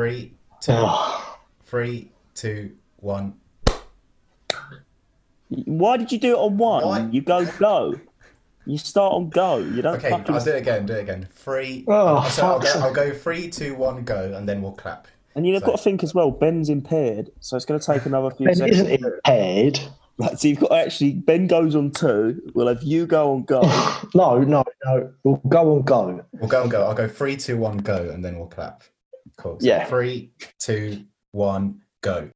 Three, two, Oh, three, two, one. Why did you do it on one? Why? You go go. You start on go. You don't Okay, fucking. I'll do it again. Do it again. Three. Oh, so I'll go, I'll go three, two, one, go, and then we'll clap. and you've so- got to think as well. Ben's impaired, so it's going to take another few Ben seconds. isn't impaired. Right, so you've got actually. Ben goes on two. We'll have you go on go. No, no, no. We'll go on go. We'll go and go. I'll go three, two, one, go, and then we'll clap. Cool. So Yeah. Three, two, one, go.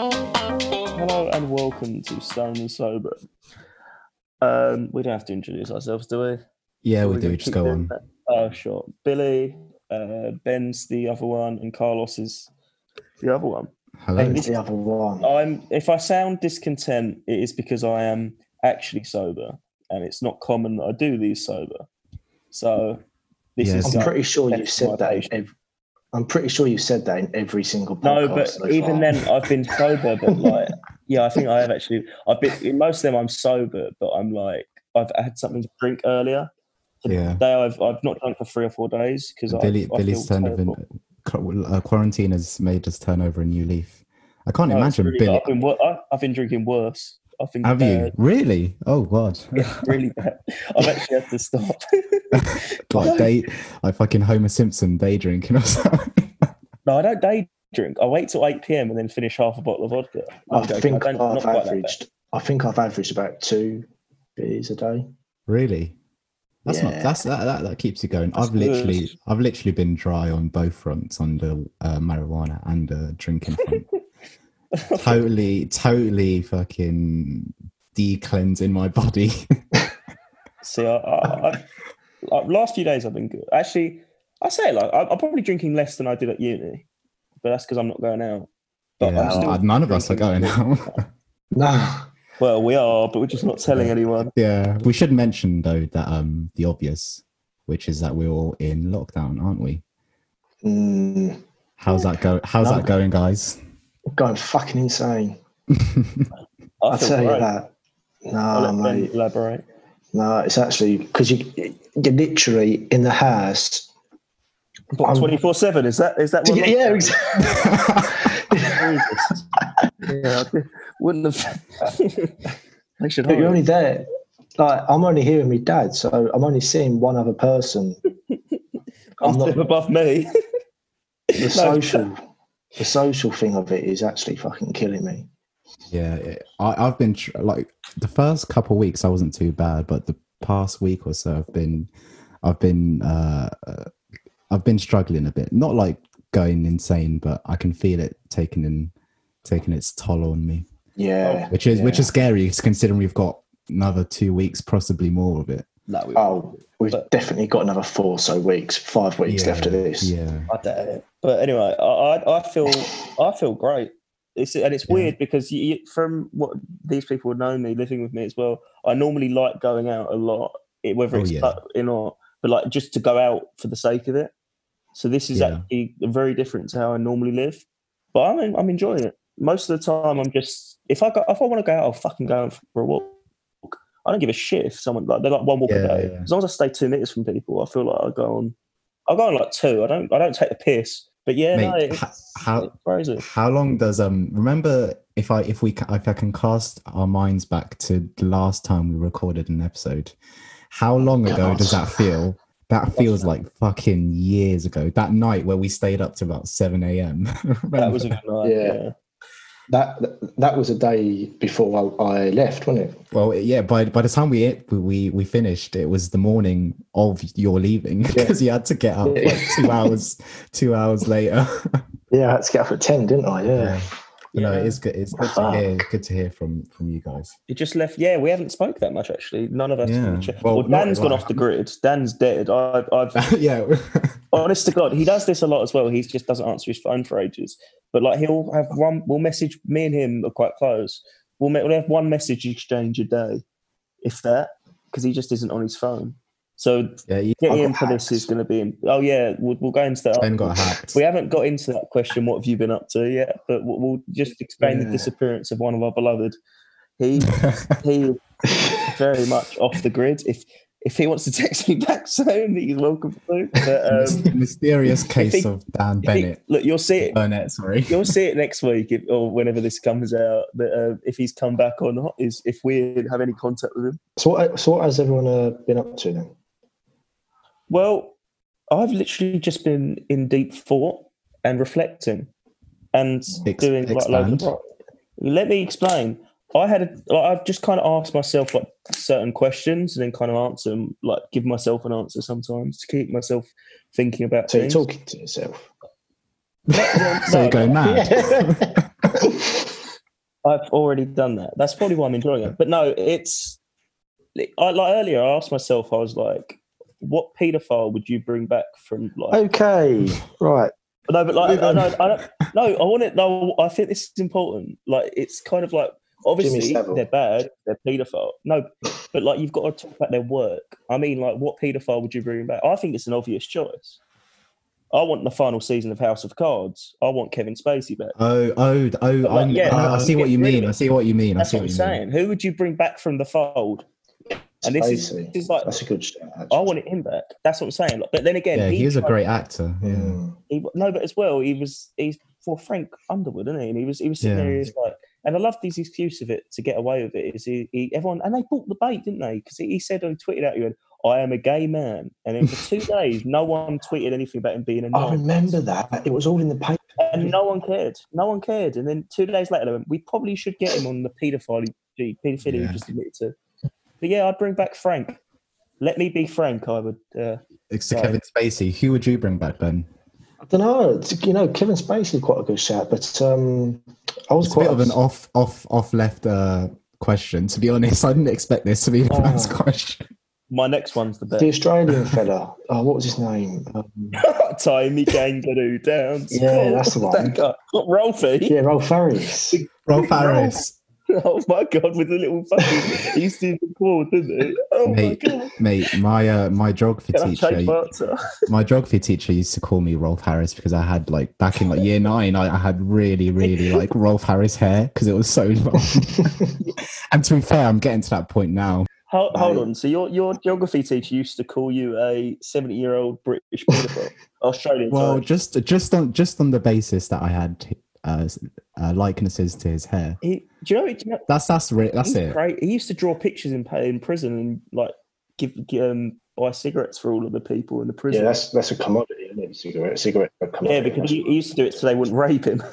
Hello and welcome to Stone and Sober. Um, we don't have to introduce ourselves, do we? Yeah, we We're do. gonna Just go on. that. Oh, sure. Billy, uh, Ben's the other one, and Carlos is the other one. Hello. Ben's the other one. I'm. If I sound discontent, it is because I am actually sober, and it's not common that I do these sober. So this Yeah, is. I'm pretty sure you test said that. In I'm pretty sure you said that in every single No, but so even far. then, I've been sober. But like, yeah, I think I have actually. I've been in most of them. I'm sober, but I'm like, I've had something to drink earlier. Yeah. Today, I've I've not drunk for three or four days because Billy, I, I Billy's feel turned over. terrible. qu- uh, Quarantine has made us turn over a new leaf. I can't No, imagine really- Billy. I've been, wor- I- I've been drinking worse. I think Have you really? Oh God! Yeah, really bad. I've actually had to stop. like day, like fucking Homer Simpson day drinking or something. no, I don't day drink. I wait till eight pm and then finish half a bottle of vodka. I I'm joking. think don't- I've quite averaged. I think I've averaged about two beers a day. really? That's not. That's that, that. That keeps you going. That's I've literally, good. I've literally been dry on both fronts, on the uh, marijuana and the drinking front. totally, totally fucking de-cleansing my body. See, I, I, I, like, last few days I've been good. Actually, I say like I, I'm probably drinking less than I did at uni, but that's because I'm not going out. But Yeah, I'm still uh, none of us are going out. No, Well, we are, but we're just not telling anyone. yeah, we should mention though that um the obvious, which is that we're all in lockdown, aren't we? mm, How's that go? How's No. that going, guys? Going fucking insane. I I'll tell you great. that. No, mate. elaborate. No, it's actually because you you're literally in the house. Twenty four seven. Is that is that what? Yeah, yeah, exactly. Yeah, wouldn't have. they should. But you're only there. Like I'm only hearing my dad, so I'm only seeing one other person. I'm not above me. the social. The social thing of it is actually fucking killing me. Yeah, it- I, I've been tr- like the first couple weeks I wasn't too bad, but the past week or so I've been, I've been, uh, uh, I've been struggling a bit. Not like going insane, but I can feel it taking in, taking its toll on me, Yeah, which is which is scary considering we've got another two weeks, possibly more of it. no, we, Oh, we've But- definitely got another four so weeks, five weeks yeah, after this. Yeah, I doubt it. But anyway, I, I, I feel I feel great. It's and it's Yeah. weird because you, you, from what these people would know me living with me as well. I normally like going out a lot, it- whether Oh, it's yeah. in or but like just to go out for the sake of it. So this is Yeah. actually very different to how I normally live. But I'm I'm enjoying it. Most of the time, I'm just if I go if I want to go out, I'll fucking go out for a walk. I don't give a shit if someone like they're like one walk Yeah, a day. yeah. As long as I stay two meters from people, I feel like I go on. I go on like two. I don't. I don't take the piss. But yeah, no, Mate, it's, ho- how it's crazy. How long does um remember if I if we ca- if I can cast our minds back to the last time we recorded an episode, how long ago does that feel? That feels like fucking years ago. That night where we stayed up to about seven a.m. That was a good night. Yeah. Yeah. That that was a day before I, left, wasn't it? well, yeah. By by the time we we we finished, it was the morning of your leaving because you had to get up Yeah. like two hours two hours later. Yeah, I had to get up at ten, didn't I? Yeah. No, Yeah. it is good. It's good to hear. Good to hear from from you guys. It just left. Yeah, we haven't spoke that much actually. None of us. Yeah. Well, Well, not- Dan's gone well- off the grid. Dan's dead. I, I've yeah. honest to God, he does this a lot as well. He just doesn't answer his phone for ages. But like he'll have one. We'll message. Me and him are quite close. We'll, we'll have one message exchange a day, if that, because he just isn't on his phone. So Yeah, you getting got in for this hacked. is going to be. Oh yeah, we'll, we'll go into that. Ben got hacked. We haven't got into that question. What have you been up to yet? But we'll, we'll just explain the disappearance of one of our beloved. He he very much off the grid. If if he wants to text me back soon, he's welcome to. But, um, Mysterious case he- of Dan if he- Bennett. look, you'll see it. Burnett, sorry. You'll see it next week, if, or whenever this comes out. That uh, if he's come back or not is if we have any contact with him. So what, so what has everyone uh, been up to then? Well, I've literally just been in deep thought and reflecting and Ex- doing like of. Let me explain. I had a, like, I've just kind of asked myself like certain questions and then kind of answer them, like give myself an answer sometimes to keep myself thinking about So you're talking to yourself. so you're going mad. I've already done that. That's probably why I'm enjoying it. But no, it's I like earlier. I asked myself. I was like, "What paedophile would you bring back from like?" okay, right. No, but like, Move I, on. don't, I don't. No, I want it. No, I think this is important. Like, it's kind of like obviously they're bad. They're paedophile. No, but like you've got to talk about their work. I mean, like, what paedophile would you bring back? I think it's an obvious choice. I want the final season of House of Cards. I want Kevin Spacey back. Oh, oh, oh! I, like, yeah, I, I see what you get rid of mean. I see what you mean. I That's see what what I'm you saying. Who would you bring back from the fold? And this is, this is like That's a good shout. I wanted him back. That's what I'm saying. Like, But then again. Yeah, he was a tried- great actor. Yeah. Mm. he, no, but as well, he was he's for Frank Underwood, isn't he? And he was he was sitting Yeah. there, he's like, and I love his excuse of it to get away with it. Is he, he everyone and they bought the bait, didn't they? Because he, he said on tweeted out, "You went, I am a gay man," and then for two days, no one tweeted anything about him being a I non, remember that. It was all in the paper. and no one cared. No one cared. And then two days later, they went, we probably should get him on the paedophile, gee, paedophilia Yeah. he just admitted to. But yeah, I'd bring back Frank. Let me be Frank. I would. Uh, It's to Kevin Spacey. Who would you bring back, Ben? I don't know. It's- You know, Kevin Spacey is quite a good shout, but um, I was It's a quite bit of an off, off, off left uh, question. To be honest, I didn't expect this to be the Oh. first question. my next one's the best. the. Australian fella. Oh, what was his name? Um, Tie me kangaroo down. Yeah, that's the one. That guy. Rolfie. yeah, Rolf Harris. Rolf Harris, Oh my god, with the little fucking he used to the quad, didn't he? Oh Mate, my god. mate. My uh, my geography Can I teacher, take my geography teacher used to call me Rolf Harris because I had like back in like year nine, I, I had really, really like Rolf Harris hair because it was so long. and to be fair, I'm getting to that point now. Hold, hold on. So your your geography teacher used to call you a seventy year old British paedophile, Australian. Well, sorry. just just on just on the basis that I had uh, uh, likenesses to his hair. He, do you know? Do you know That's that's re- that's it. Great. He used to draw pictures in in prison and like give, give um buy cigarettes for all of the people in the prison. Yeah, that's that's a commodity, isn't it? Cigarette, cigarette. are a Yeah, because he, he used to do it so they wouldn't rape him.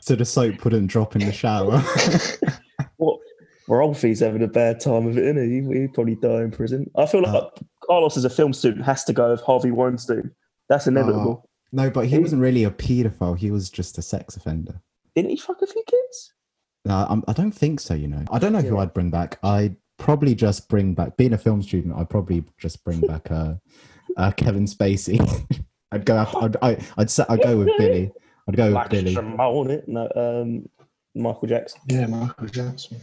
So the soap wouldn't drop in the shower. what? Rolfie's having a bad time of it, isn't he? He- He'd probably die in prison. I feel like Uh, Carlos, as a film student, has to go with Harvey Weinstein. That's inevitable. No, but he wasn't really a paedophile. He was just a sex offender. Didn't he fuck a few kids? No, I'm, I don't think so. You know, I don't know who I'd bring back. I'd probably just bring back. Being a film student, I'd probably just bring back uh, uh Kevin Spacey. I'd go. After, I'd, I, I'd say I'd go with Billy. I'd go with Billy. Simone. No, um, Michael Jackson. yeah, Michael Jackson.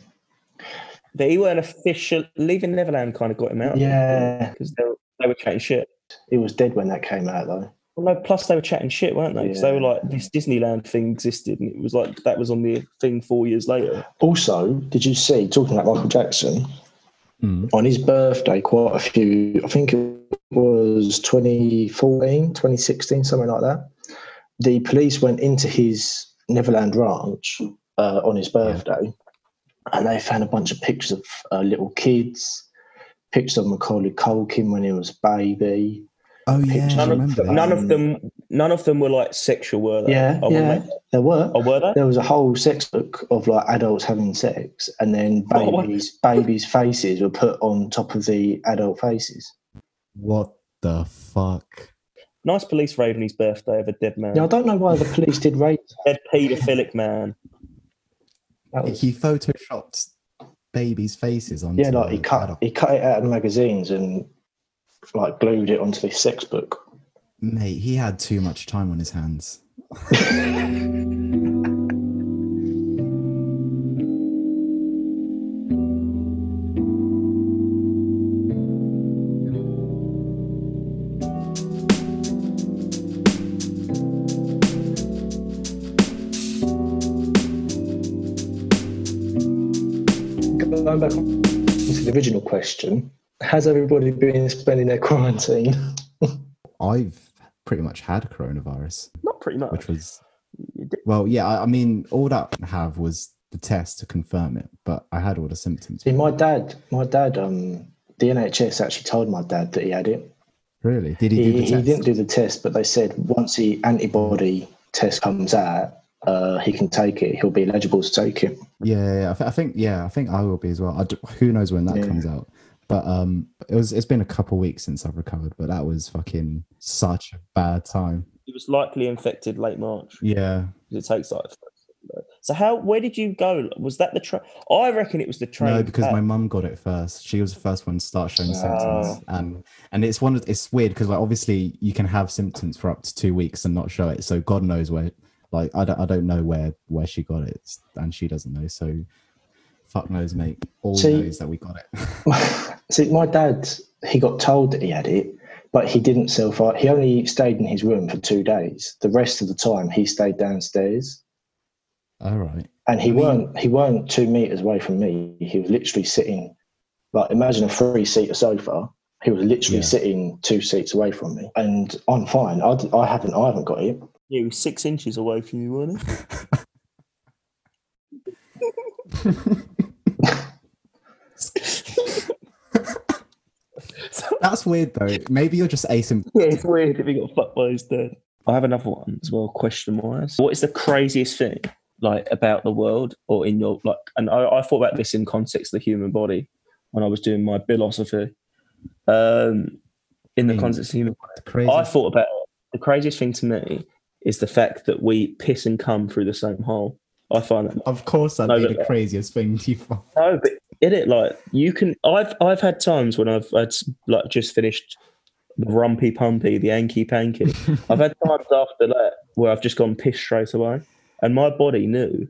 But he weren't official. Leaving Neverland kind of got him out. Yeah, because they were, they were chatting shit. he was dead when that came out, though. Well, no, plus they were chatting shit, weren't they? 'Cause they were like, this Disneyland thing existed, and it was like that was on the thing four years later. Also, did you see, talking about Michael Jackson, Mm. on his birthday, quite a few, I think it was 2014, 2016, something like that. The police went into his Neverland ranch uh, on his birthday and they found a bunch of pictures of uh, little kids, pictures of Macaulay Culkin when he was a baby. Oh yeah, I None remember of, that. none of them, none of them were like sexual, were they? Yeah, oh, yeah, they? there were. Oh, were they? There was a whole sex book of like adults having sex, and then Oh, babies, babies' faces were put on top of the adult faces. What the fuck? Nice police raid on his birthday of a dead man. Now I don't know why the police did raid. Dead paedophilic man. Was, He photoshopped babies' faces on. yeah, like he cut he cut it out of magazines and like glued it onto his sex book. Mate, he had too much time on his hands. Going back to the original question, has everybody been spending their quarantine? I've pretty much had coronavirus, Not pretty much. which was well, yeah. I, I mean, all that I have was the test to confirm it, but I had all the symptoms. See, my dad, my dad, um, the NHS actually told my dad that he had it. Really? Did he, He, do the test? he test? didn't do the test, but they said once the antibody test comes out, uh, he can take it. He'll be eligible to take it. Yeah, yeah, yeah. I, th- I think yeah, I think I will be as well. I d- who knows when that Yeah. comes out? But um, it was. It's been a couple weeks since I've recovered, but that was fucking such a bad time. It was likely infected late March. Yeah, It takes like. So how? Where did you go? Was that the train? I reckon it was the train. no, because my mum got it first. She was the first one to start showing Ah. symptoms, and and it's one. Of, it's weird because like obviously you can have symptoms for up to two weeks and not show it. So God knows where. Like I don't. I don't know where where she got it, and she doesn't know. So fuck knows, mate. All See- knows that we got it. See, my dad, he got told that he had it, but he didn't self. He only stayed in his room for two days. The rest of the time, he stayed downstairs, all right. and he I mean- weren't. He weren't two meters away from me. He was literally sitting. Like imagine a three-seater sofa. He was literally Yeah. sitting two seats away from me, and I'm fine. I, d- I haven't. I haven't got it. He was six inches away from you, wasn't he? That's weird though. Maybe you're just asymptomatic. Yeah, it's weird if he got fucked by his dad. I have another one as well, question wise. What is the craziest thing like about the world or in your like and I, I thought about this in context of the human body when I was doing my philosophy. Um in the context of the human Crazy. I thought about the craziest thing to me is the fact that we piss and come through the same hole. I find that Of course, that'd No, be but- the craziest thing you find. no, but in it like you can. I've I've had times when I've I'd like just finished the rumpy pumpy, the anky panky. I've had times after that where I've just gone piss straight away, and my body knew,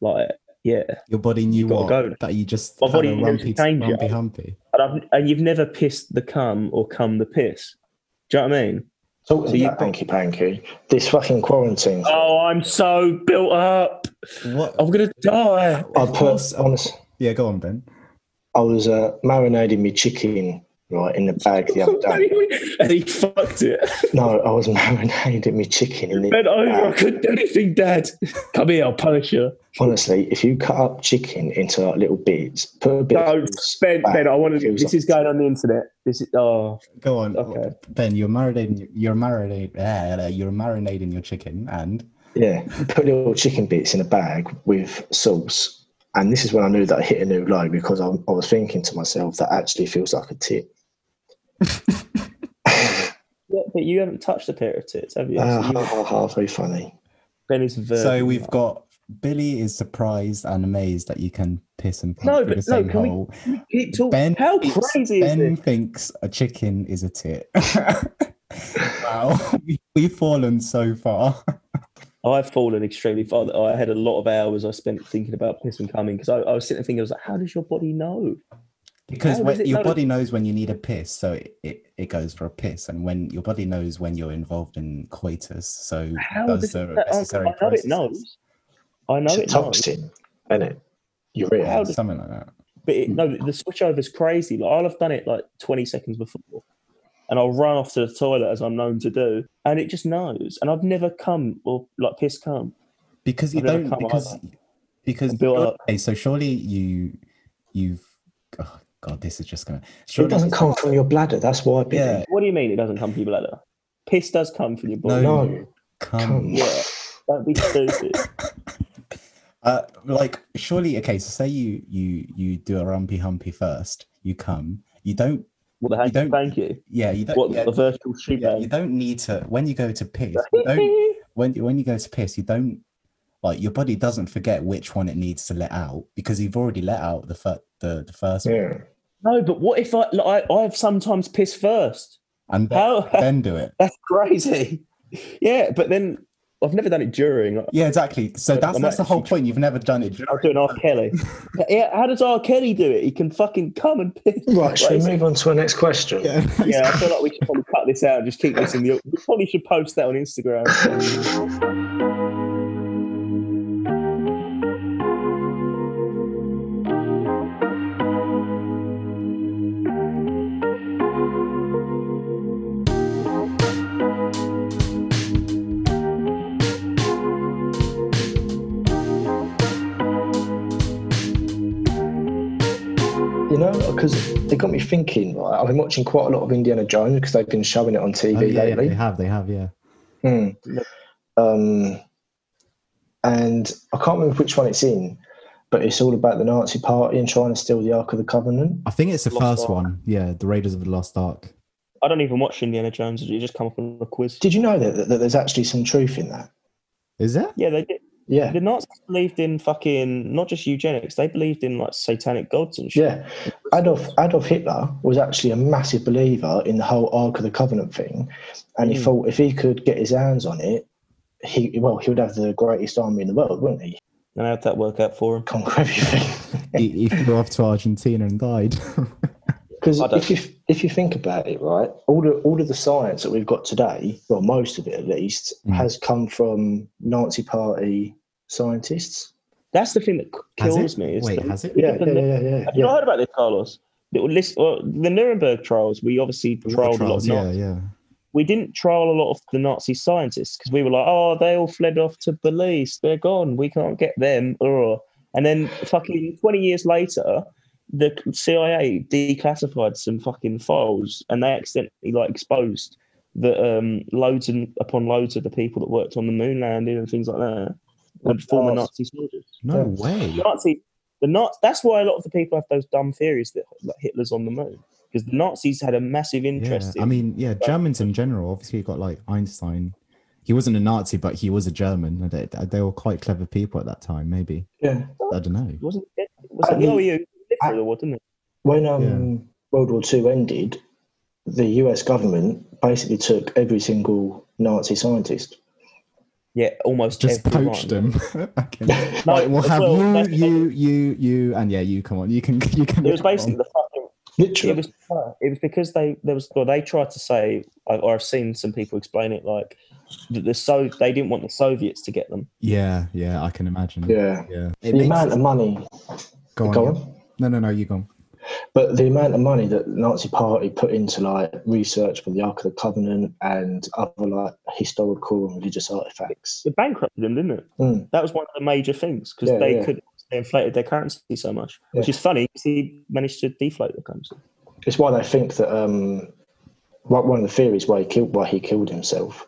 like yeah, Your body knew gotta what go. that you just My body a knew rumpy, it. rumpy humpy. and I've and you've never pissed the cum or cum the piss. Do you know what I mean? Talking So you- about hanky panky, this fucking quarantine. Oh, I'm so built up. What? I'm gonna die. I course. put honest. Yeah, go on, Ben. I was uh, marinating my chicken right in the bag the other day. and he fucked it. No, I was marinating my chicken in the Bent over, I couldn't do anything, Dad. Come here, I'll punish you. Honestly, if you cut up chicken into like little bits, put a bit. No, of Ben, Ben, I want to. This like- is going on the internet. This is oh, Go on. Okay. Ben, you're marinating. You're marinating. Uh, you're marinating your chicken, and Yeah, put little chicken bits in a bag with sauce. And this is when I knew that I hit a new low because I, I was thinking to myself that actually feels like a tit. yeah, but you haven't touched a pair of tits, have you? Ah, So you- ha, ha, ha, very funny. ben is very. so we've got Billy is surprised and amazed that you can piss and pump No, through but the no, same can we- hole. Keep talking. Ben, How thinks- crazy is Ben this? thinks a chicken is a tit. wow, we, we've fallen so far. I've fallen extremely far. I had a lot of hours I spent thinking about piss and coming because I, I was sitting there thinking, I was like, how does your body know? Because when, your know? body knows when you need a piss, so it, it, it goes for a piss, and when your body knows when you're involved in coitus, so How does does the that, I necessary know it processes. knows. I know It's a it knows. toxin, isn't it? Urea. How does- something like that. But it, hmm. no, the switch over is crazy. Like I'll have done it like 20 seconds before, and I'll run off to the toilet as I'm known to do, and it just knows. And I've never come or like piss come. Because you I've don't come because either. because And built up. okay, so surely you you've oh god, this is just gonna it doesn't come from your bladder. That's why. Billy. yeah What do you mean it doesn't come from your bladder? Piss does come from your body. No. No, come come. Yeah. Don't be stupid. uh like surely okay so say you you you do a rumpy humpy first you come you don't What the heck? don't- Thank you. yeah you don't What yeah, the virtual sheep yeah, you don't need to when you go to piss you don't when when you go to piss you don't like your body doesn't forget which one it needs to let out because you've already let out the fir- the, the first one No, but what if I like, I I've sometimes pissed first? and then, How? then do it That's crazy. Yeah, but then I've never done it during. Yeah exactly so that's I'm that's the whole point you've never done it I'll do an R. Kelly. yeah, how does R. Kelly do it? He can fucking come and piss. Right, shall we move on to our next question? yeah, Yeah, I feel like we should probably cut this out and just keep this in the. We probably should post that on Instagram. Thinking. I've been watching quite a lot of Indiana Jones because they've been showing it on TV Oh, yeah, yeah, lately. they have, they have, yeah. Hmm. Um, and I can't remember which one it's in, but it's all about the Nazi Party and trying to steal the Ark of the Covenant. I think it's the Lost first Ark. one. Yeah, the Raiders of the Lost Ark. I don't even watch Indiana Jones. It just come up on a quiz. Did you know that, that, that there's actually some truth in that? Is there? Yeah, they did. Yeah, The Nazis believed in fucking not just eugenics. They believed in like satanic gods and shit. yeah. Adolf Adolf Hitler was actually a massive believer in the whole Ark of the Covenant thing, and he Mm. thought if he could get his hands on it, he well he would have the greatest army in the world, wouldn't he? And how'd that work out for him? Conquer everything. he, he flew off to Argentina and died. Because if you if you think about it, right, all the all of the science that we've got today, well, most of it at least, Mm. has come from Nazi Party scientists. That's the thing that Has kills it? me. is Wait, the- has it? Yeah, the- yeah, yeah, yeah. Have you yeah. not heard about this, Carlos? The, list, well, the Nuremberg trials, we obviously The war trialed a lot of yeah, Nazis. yeah. We didn't trial a lot of the Nazi scientists because we were like, oh, they all fled off to Belize. They're gone. We can't get them. Ugh. And then fucking 20 years later, the CIA declassified some fucking files and they accidentally like exposed that um, loads and upon loads of the people that worked on the moon landing and things like that were former. Nazi soldiers. No Yeah. way. Nazi, the Nazi, that's why a lot of the people have those dumb theories that like, Hitler's on the moon because the Nazis had a massive Yeah, interest. I mean, yeah, Germans in general. Obviously, you got like Einstein. He wasn't a Nazi, but he was a German. and They, they were quite clever people at that time. Maybe Yeah. I don't know. wasn't it? Was I it? mean- yeah, Hitler or what, didn't it? When um, World War Two ended, the US government basically took every single Nazi scientist. Yeah, almost Just poached them. okay. No, right, we'll have well, you, you, you, you, and yeah, you. Come on, you can, you can. It was come on. basically the fucking. Literally. It was. It was because they there was. Well, they tried to say, or I've seen some people explain it like that the so they didn't want the Soviets to get them. Yeah, yeah, I can imagine. yeah. yeah. It The makes amount of money. go on. Go yeah. No, no, no. You go. On. But the amount of money that the Nazi Party put into like research for the Ark of the Covenant and other like historical and religious artifacts. It bankrupted them, didn't it? Mm. That was one of the major things because Yeah, they yeah. could they inflated their currency so much, which is funny because he managed to deflate the currency. It's why they think that um, one one of the theories why he killed why he killed himself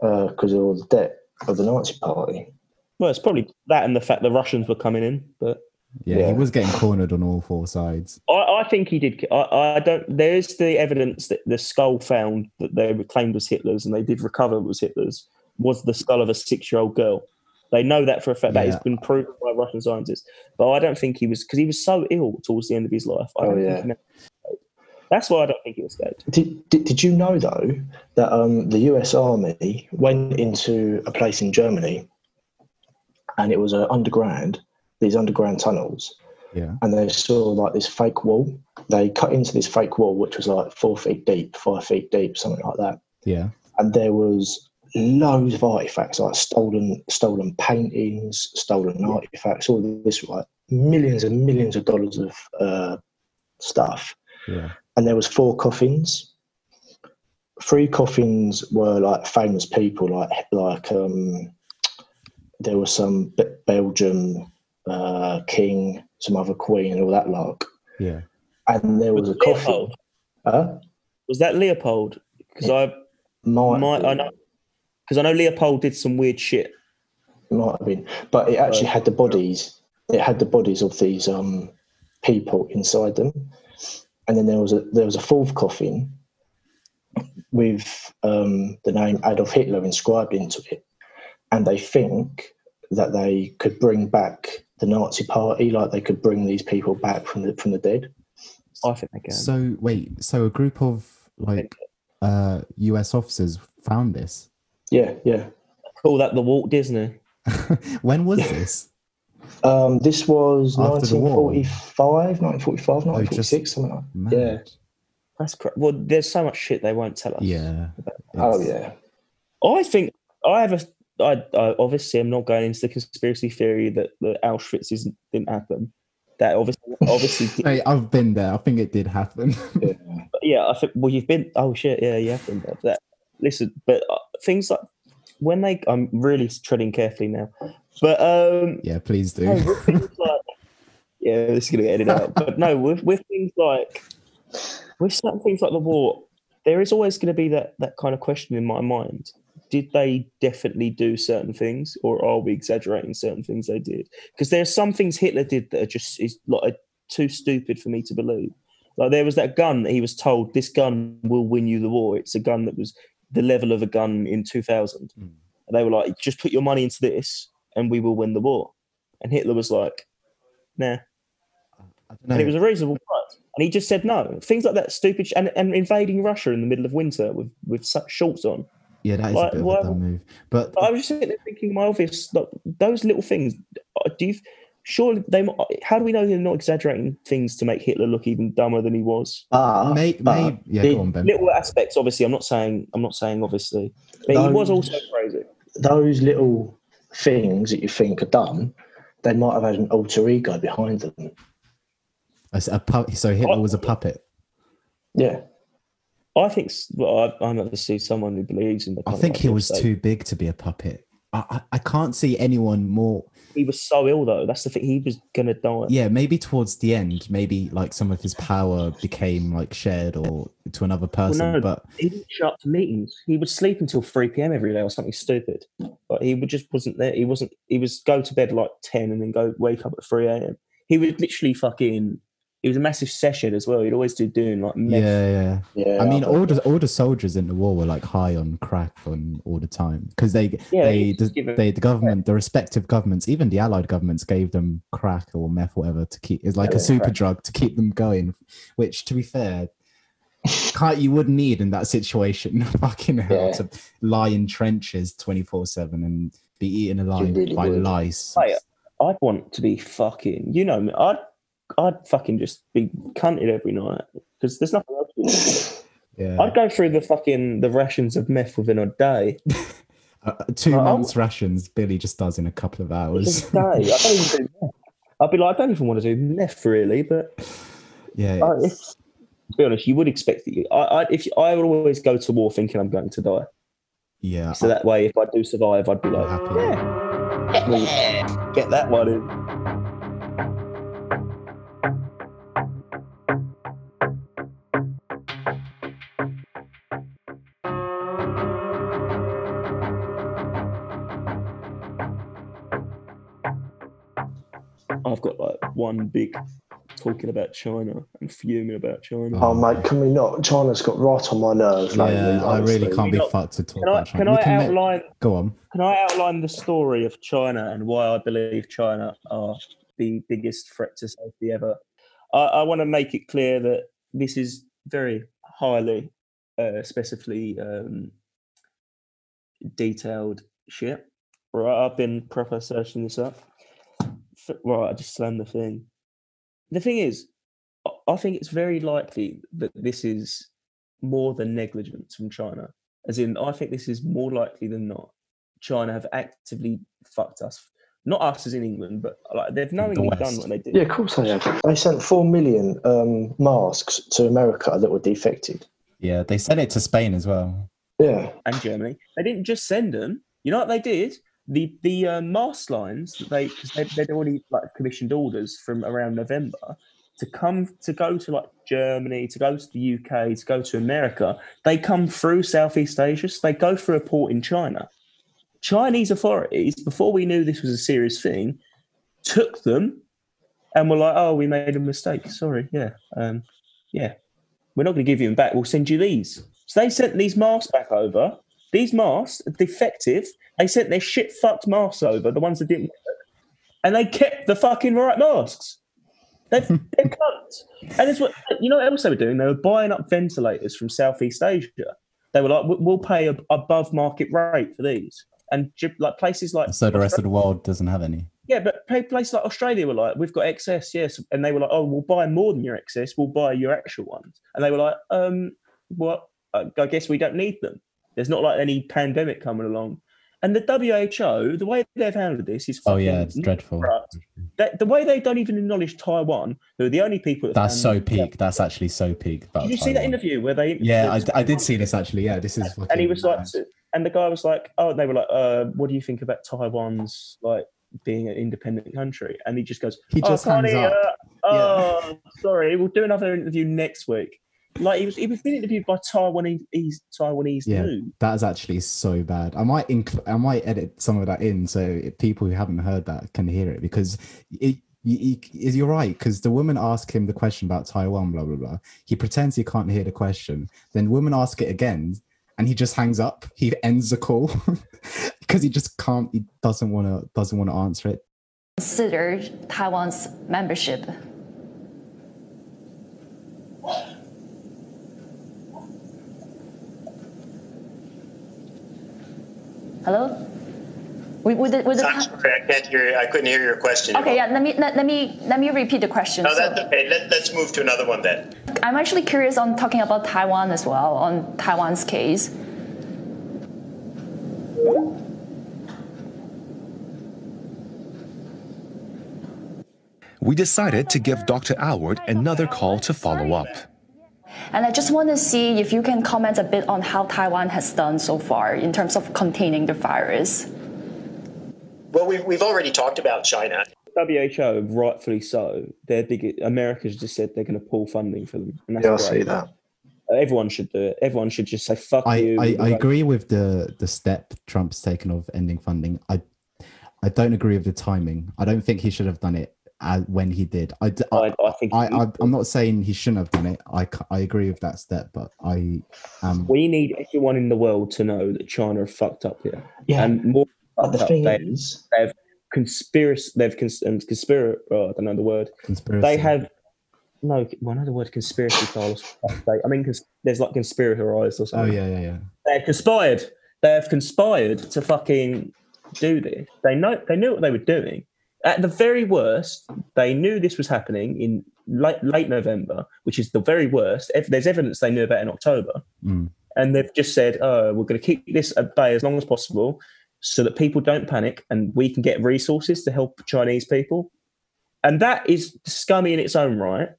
because of all the debt of the Nazi Party. Well, it's probably that and the fact the Russians were coming in, but Yeah, Yeah. he was getting cornered on all four sides. I, I think he did. I, I don't. There is the evidence that the skull found that they claimed was Hitler's, and they did recover was Hitler's, was the skull of a six-year-old girl. They know that for a fact. That has been proven by Russian scientists. But I don't think he was because he was so ill towards the end of his life. I Oh, don't yeah. think he. That's why I don't think he escaped. Did, did, did you know though that um, the US Army went into a place in Germany and it was uh, underground, these underground tunnels, Yeah. and they saw like this fake wall. They cut into this fake wall, which was like four feet deep, five feet deep, something like that. Yeah. And there was loads of artifacts, like stolen stolen paintings, stolen artifacts, all this, like millions and millions of dollars of uh, stuff Yeah. and there was four coffins. Three coffins were like famous people, like like um, there was some Be- Belgium uh, king, some other queen, and all that lot. Yeah. And there was a coffin. Leopold Huh? was that Leopold? Because I Might, might I know because I know Leopold did some weird shit. might have been, but it actually had the bodies. It had the bodies of these um, people inside them, and then there was a there was a fourth coffin with um, the name Adolf Hitler inscribed into it, and they think that they could bring back the Nazi Party, like they could bring these people back from the from the dead. I think they can. So wait, so a group of like uh US officers found this. Yeah, yeah. Call that the Walt Disney. when was this? Um, this was After the war? 1945, 1945, Oh, 1946, something like that. Mad. Yeah. That's correct. well. There's so much shit they won't tell us. Yeah. Oh yeah. I think I have a. I, I obviously I'm not going into the conspiracy theory that the Auschwitz isn't, didn't happen. That obviously, obviously, did, Hey, I've been there. I think it did happen. but yeah. I think well, you've been. Oh shit, yeah, you have been there. That listen, but uh, things like when they, I'm really treading carefully now. But um, yeah, please do. no, like, Yeah, this is gonna get edited out. But no, with with things like with certain things like the war, there is always going to be that that kind of question in my mind. Did they definitely do certain things, or are we exaggerating certain things they did? Because there are some things Hitler did that are just is like too stupid for me to believe. Like there was that gun that he was told this gun will win you the war. It's a gun that was the level of a gun in 2000. Mm. And they were like, just put your money into this and we will win the war. And Hitler was like, nah. I don't know. And it was a reasonable price. And he just said no. Things like that, stupid, sh- and, and invading Russia in the middle of winter with, with such shorts on. Yeah, that is like, a bit of why- a dumb move. But I was just sitting there thinking, my obvious, like, those little things, uh, do you, surely they, how do we know they're not exaggerating things to make Hitler look even dumber than he was? But, may, but may, yeah, go on, Ben. Little aspects, obviously, I'm not saying, I'm not saying obviously, but he was also crazy. those little things that you think are dumb, they might have had an alter ego behind them. A, a pu- so Hitler was a puppet. Yeah. I think well, I, I never see someone who believes in the. I think he was say- too big to be a puppet. I, I, I can't see anyone more. He was so ill though. That's the thing. He was gonna die. Yeah, maybe towards the end, maybe like some of his power became like shared or to another person. no, but He didn't show up to meetings. He would sleep until three p.m. every day or something stupid. But he would just wasn't there. He wasn't. He was go to bed like ten and then go wake up at three a.m. He would literally fucking. It was a massive session as well. He'd always do doing like meth. yeah, yeah. Yeah. I mean, all the all the soldiers in the war were like high on crack on all the time because they Yeah, they the, just give it- they the government the respective governments even the allied governments gave them crack or meth whatever to keep it's like Yeah, a super crack. drug to keep them going which to be fair can't you would need in that situation fucking hell Yeah. to lie in trenches 24 7 and be eaten alive really by would. lice Mate, I'd want to be fucking. You know me. I'd. I'd fucking just be cunted every night because there's nothing else. to do. yeah I'd go through the fucking the rations of meth within a day. uh, two Oh. months rations billy just does in a couple of hours day. I don't even do meth. I'd be like, I don't even want to do meth really, but yeah I, it's- if, to be honest, you would expect that. You, I, I, if I would always go to war thinking I'm going to die, yeah so that way, if I do survive, I'd be like, happy. yeah, yeah, get that one in. One big talking about China and fuming about China. Oh, mate, can we not? China's got right on my nerves lately. yeah i really can't be Can fucked to talk Can I, about China. can We I can ma- outline go on Can I outline the story of China and why I believe China are the biggest threat to safety ever? I, I want to make it clear that this is very highly, uh, specifically um, detailed shit. Right, I've been proper searching this up. F- Right, I just slammed the thing. The thing is, I- I think it's very likely that this is more than negligence from China. As in, I think this is more likely than not. China have actively fucked us. Not us as in England, but like they've knowingly done what they did. Yeah, of course they have. They sent four million um, masks to America that were defected. Yeah, they sent it to Spain as well. Yeah. and Germany. They didn't just send them. You know what they did? The the uh, mask lines that they because they, they'd already like commissioned orders from around November to come to go to like Germany, to go to the UK, to go to America. They come through Southeast Asia. So they go through a port in China. Chinese authorities, before we knew this was a serious thing, took them and were like, "Oh, we made a mistake. Sorry, yeah, um, yeah, we're not going to give you them back. We'll send you these." So they sent these masks back over. These masks are defective. They sent their shit fucked masks over, the ones that didn't work, and they kept the fucking right masks. They've, they're cunts. And it's what you know what else they were doing? They were buying up ventilators from Southeast Asia. They were like, "We- "We'll pay a, above market rate for these." And like places like So the rest of the world doesn't have any. yeah, but places like Australia were like, we've got excess, yes. And they were like, oh, we'll buy more than your excess. We'll buy your actual ones. And they were like, um? I I guess we don't need them. There's not like any pandemic coming along. And the WHO, the way they've handled this is Oh yeah, fucking it's dreadful. That- the way they don't even acknowledge Taiwan, who are the only people that That's so peak. That's actually so peak. About Did you see that Taiwan. interview where they? Yeah, I, I did see this actually. Yeah, this is. and he was like, and the guy was like, oh, they were like, uh, what do you think about Taiwan's like being an independent country, and he just goes, He "Oh, just can't hangs up. uh, oh, sorry, we'll do another interview next week." Like he was, he was being interviewed by Taiwanese Taiwanese Yeah. news. That is actually so bad. I might incl- I might edit some of that in so people who haven't heard that can hear it because it. You, you, you're right because the woman asked him the question about Taiwan, blah blah blah. He pretends he can't hear the question. Then woman asks it again, and he just hangs up. He ends the call because he just can't. He doesn't want to. Doesn't want to answer it. consider Taiwan's membership? Hello? With, with the, with the I'm sorry, I can't hear you. I couldn't hear your question. okay, yeah. Let me let, let me let me repeat the question. No, So- that's okay. Let, let's move to another one then. I'm actually curious on talking about Taiwan as well, on Taiwan's case. We decided to give Dr. Aylward another call to follow up. And I just want to see if you can comment a bit on how Taiwan has done so far in terms of containing the virus. Well, we've, we've already talked about China. WHO, rightfully so, their big America's just said they're going to pull funding for them. And that's Yeah, I great. see that. Everyone should do it. Everyone should just say fuck I, you. I, I agree with the the step Trump's taken of ending funding. I I don't agree with the timing. I don't think he should have done it as, when he did. I, d- I, I, I think I, I am not saying he shouldn't have done it. I, I agree with that step, but I um we need everyone in the world to know that China have fucked up here. Yeah, And more but the fucked thing they, is, they've conspiracy. They've cons- um, conspiracy. Oh, I don't know the word. conspiracy. They have no. Well, I know the word conspiracy, Carlos. I mean, cons- there's like conspirators or Oh something. yeah, yeah, yeah. They've conspired. They have conspired to fucking do this. They know. They knew what they were doing. At the very worst, they knew this was happening in late, late November, which is the very worst. There's evidence they knew about in October, Mm. and they've just said, "Oh, we're going to keep this at bay as long as possible, so that people don't panic, and we can get resources to help Chinese people." And that is scummy in its own right.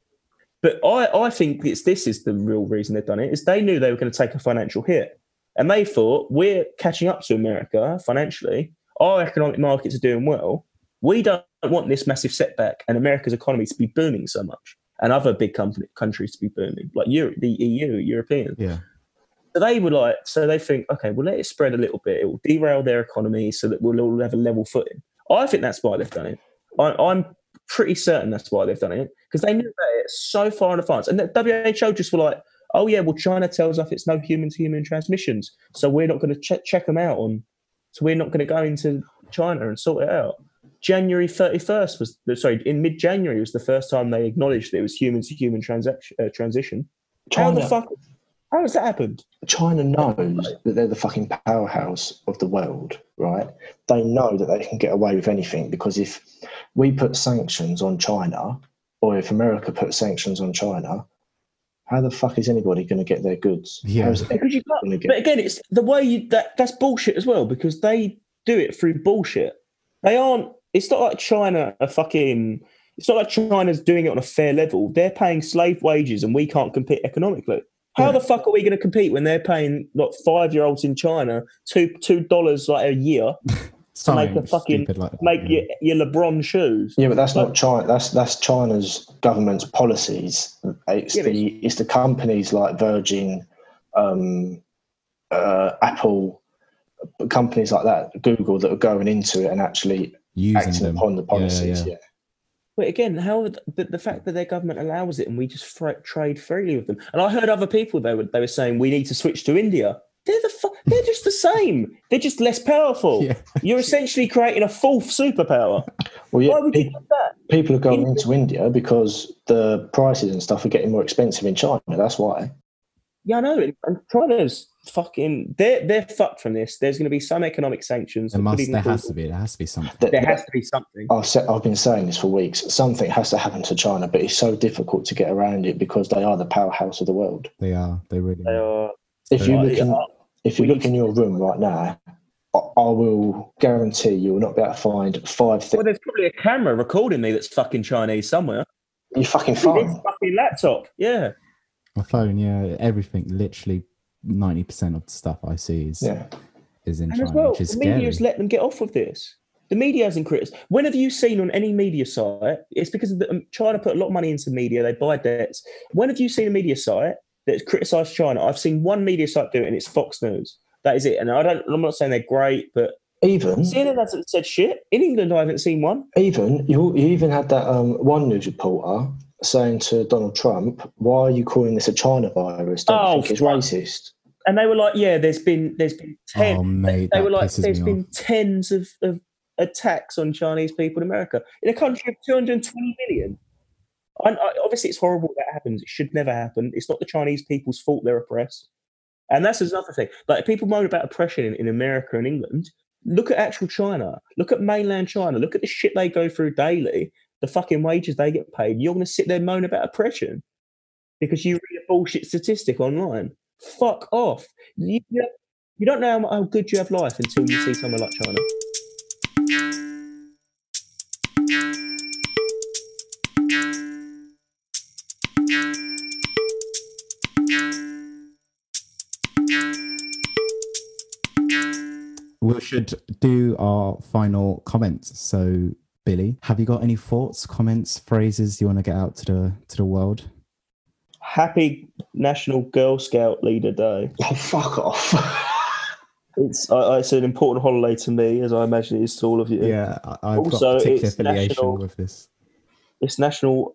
But I, I think it's this is the real reason they've done it is they knew they were going to take a financial hit, and they thought we're catching up to America financially. Our economic markets are doing well. We don't want this massive setback and America's economy to be booming so much, and other big company, countries to be booming, like Europe, the EU, Europeans. Yeah. So they were like, so they think, okay, we'll let it spread a little bit. It will derail their economy so that we'll all have a level footing. I think that's why they've done it. I, I'm pretty certain that's why they've done it because they knew about it so far in advance. And the WHO just were like, oh yeah, well China tells us it's no human to human transmissions, so we're not going to check check them out on. So we're not going to go into China and sort it out. January 31st was sorry, in mid January was the first time they acknowledged that it was human to human transaction uh, transition. How the fuck? How has that happened? China knows that they're the fucking powerhouse of the world, right? They know that they can get away with anything because if we put sanctions on China, or if America put sanctions on China, how the fuck is anybody going to get their goods? Yeah. How's you can't, get- but again, it's the way you that that's bullshit as well because they do it through bullshit. They aren't. It's not like China are fucking. It's not like China's doing it on a fair level. They're paying slave wages and we can't compete economically. How Yeah. the fuck are we going to compete when they're paying like five year olds in China two two dollars like a year to make a fucking like that, make yeah. your, your LeBron shoes? Yeah, but that's not China. That's that's China's government's policies. It's Yeah, but the it's the companies like Virgin, um, uh, Apple, companies like that, Google that are going into it and actually using acting them. upon the Yeah, yeah, policies. yeah. Yeah, But again, how the, the fact that their government allows it and we just fr- trade freely with them. And I heard other people they were they were saying we need to switch to India. They're the fu- they're just the same. They're just less powerful. Yeah. You're essentially creating a fourth superpower. Well, yeah, Why would you do that? people are going India- into India because the prices and stuff are getting more expensive in China. That's why. Yeah, I know. And- And China's fucking they're they're fucked from this. There's going to be some economic sanctions. There must. There has to be. There has to be something. That- There has to be something. I've, said, I've been saying this for weeks. Something has to happen to China, but it's so difficult to get around it because they are the powerhouse of the world. They are. They really. They Are. are. If you Right, look in, yeah. if you we look in your room right now, I, I will guarantee you will not be able to find five Well, there's probably a camera recording me that's fucking Chinese somewhere. You fucking phone. fucking laptop. Yeah. My phone. Yeah. Everything. Literally, ninety percent of the stuff I see is Yeah. is in And China, as well, which is the media scary. has let them get off with this. The media hasn't criticised. When have you seen on any media site? It's because of the, um, China put a lot of money into media. They buy debts. When have you seen a media site that's criticised China? I've seen one media site do it, and it's Fox News. That is it. And I don't. I'm not saying they're great, but Even CNN hasn't said shit. In England, I haven't seen one. even you, you even had that um, one news reporter saying to Donald Trump, "Why are you calling this a China virus? Don't Oh, you think it's fuck. racist?" And they were like, "Yeah, there's been there's been oh, ten. Oh, mate, they were like, pisses there's me been off. tens of, of attacks on Chinese people in America in a country of 220 million. I, I, uh, obviously, it's horrible that happens. It should never happen. It's not the Chinese people's fault they're oppressed. And that's another thing. Like people moan about oppression in, in America and England. Look at actual China. Look at mainland China. Look at the shit they go through daily. The fucking wages they get paid. You're going to sit there moan about oppression because you read a bullshit statistic online. Fuck off. You, you don't know how, how good you have life until you see somewhere like China. We should do our final comments. So, Billy, have you got any thoughts, comments, phrases you want to get out to the to the world? Happy National Girl Scout Leader Day. Oh, fuck off! It's uh, it's an important holiday to me, as I imagine it is to all of you. Yeah, I- I've Also, got particular it's affiliation national- with this. It's National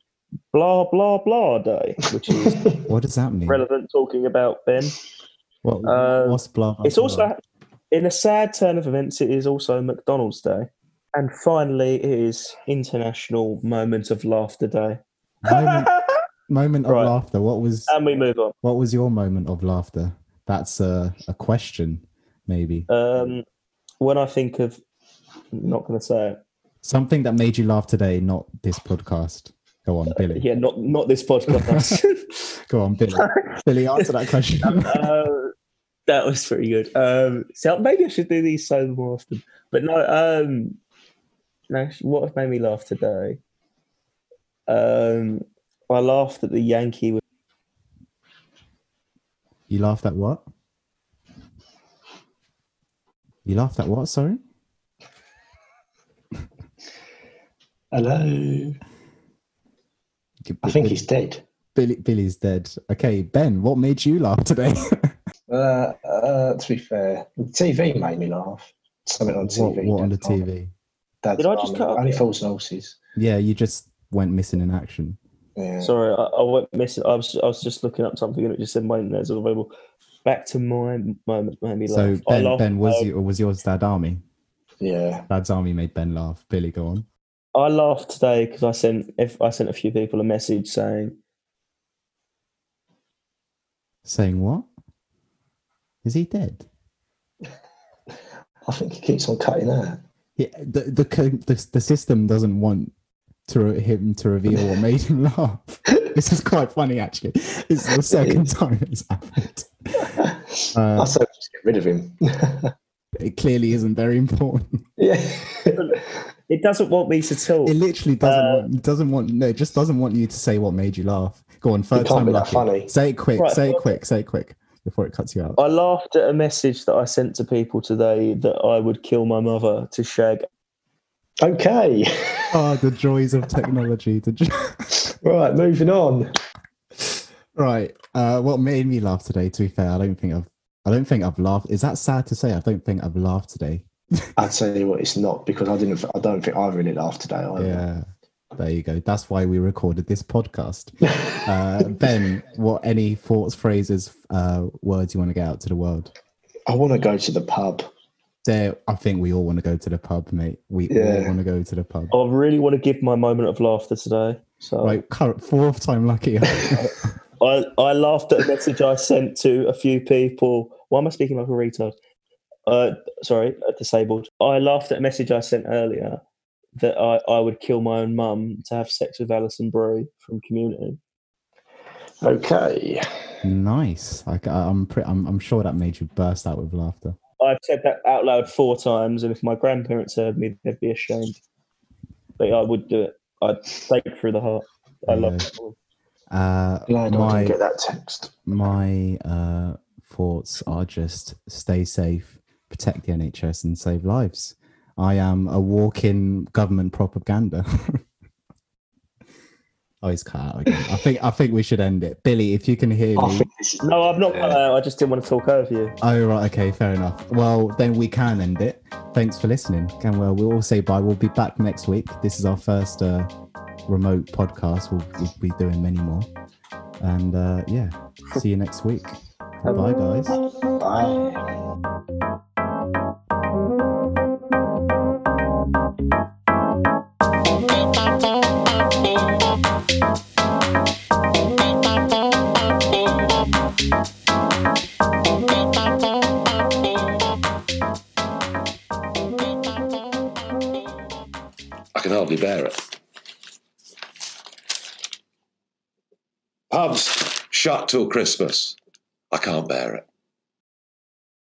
Blah Blah Blah Day, which is What does that mean? relevant talking about Ben. What, Uh, what's blah, blah, It's blah? also, in a sad turn of events, it is also McDonald's Day. And finally, it is International Moment of Laughter Day. moment, moment of Right. laughter. What was and we move on. what was your moment of laughter? That's a, a question, maybe Um, when I think of, I'm not going to say it. something that made you laugh today, not this podcast. Go on, Billy. Yeah, not not this podcast. Go on, Billy. Billy, answer that question. uh, that was pretty good. Um, so maybe I should do these so more often. But no, um, no. What has made me laugh today? Um, I laughed at the Yankee. With, you laughed at what? You laughed at what? Sorry. Hello. I think he's dead. Billy. Billy's dead. Okay, Ben. What made you laugh today? Uh, uh, to be fair, the TV made me laugh. Something on TV. what on the Dad's Army. TV? Dad's Did I just cut off Only it? Fools. Yeah, you just went missing in action. Yeah. sorry, I, I went missing. I was I was just looking up something and it just said mine there's available. Back to my moment made me So laugh. I Ben, laughed Ben was at- you, or was yours Dad Army? yeah. Dad's Army made Ben laugh. Billy, go on. I laughed today because I sent if I sent a few people a message saying Saying what? Is he dead? I think he keeps on cutting out. Yeah, the the the, the system doesn't want to him to reveal what made him laugh. this is quite funny, actually. It's the second time it's happened. Uh, I say we just get rid of him. it clearly isn't very important. yeah. it doesn't want me to talk. It literally doesn't Uh, want. Doesn't want. No, it just doesn't want you to say what made you laugh. Go on, third time lucky. funny. Say it quick. Right, say it quick. Say it quick before it cuts you out. I laughed at a message that I sent to people today that I would kill my mother to shag. Okay. Oh, the joys of technology. The jo- right, moving on. right. Uh, what made me laugh today? To be fair, I don't think I've. I don't think I've laughed. Is that sad to say? I don't think I've laughed today. I'll tell you what, it's not because I didn't. I don't think I really laughed today. Either. Yeah. There you go. That's why we recorded this podcast. Uh, ben, what any thoughts, phrases, uh, words you want to get out to the world? I want to go to the pub. There, I think we all want to go to the pub, mate. We all want to go to the pub. I really want to give my moment of laughter today. So Right, current fourth time lucky. I, I laughed at a message I sent to a few people. Why am I speaking like a retard? Uh, sorry, disabled. I laughed at a message I sent earlier that I, I would kill my own mum to have sex with Alison Brie from Community. Okay. nice. I, am pre- I'm, I'm sure that made you burst out with laughter. I've said that out loud four times, and if my grandparents heard me, they'd be ashamed. But I would do it. I'd take it through the heart. I love Yeah. it. Uh, Glad I my didn't get that text. my uh, thoughts are just stay safe, protect the NHS, and save lives. I am a walking government propaganda. oh, he's cut out again. I think I think we should end it. Billy, if you can hear I me. think is No, I've not. Uh, I just didn't want to talk over you. Oh right, okay, fair enough. Well, then we can end it. Thanks for listening. And well, we'll all say bye. We'll be back next week. This is our first uh, remote podcast. We'll, we'll be doing many more. And uh, yeah, see you next week. Bye, guys. Bye. Hardly bear it. Pubs shut till Christmas. I can't bear it.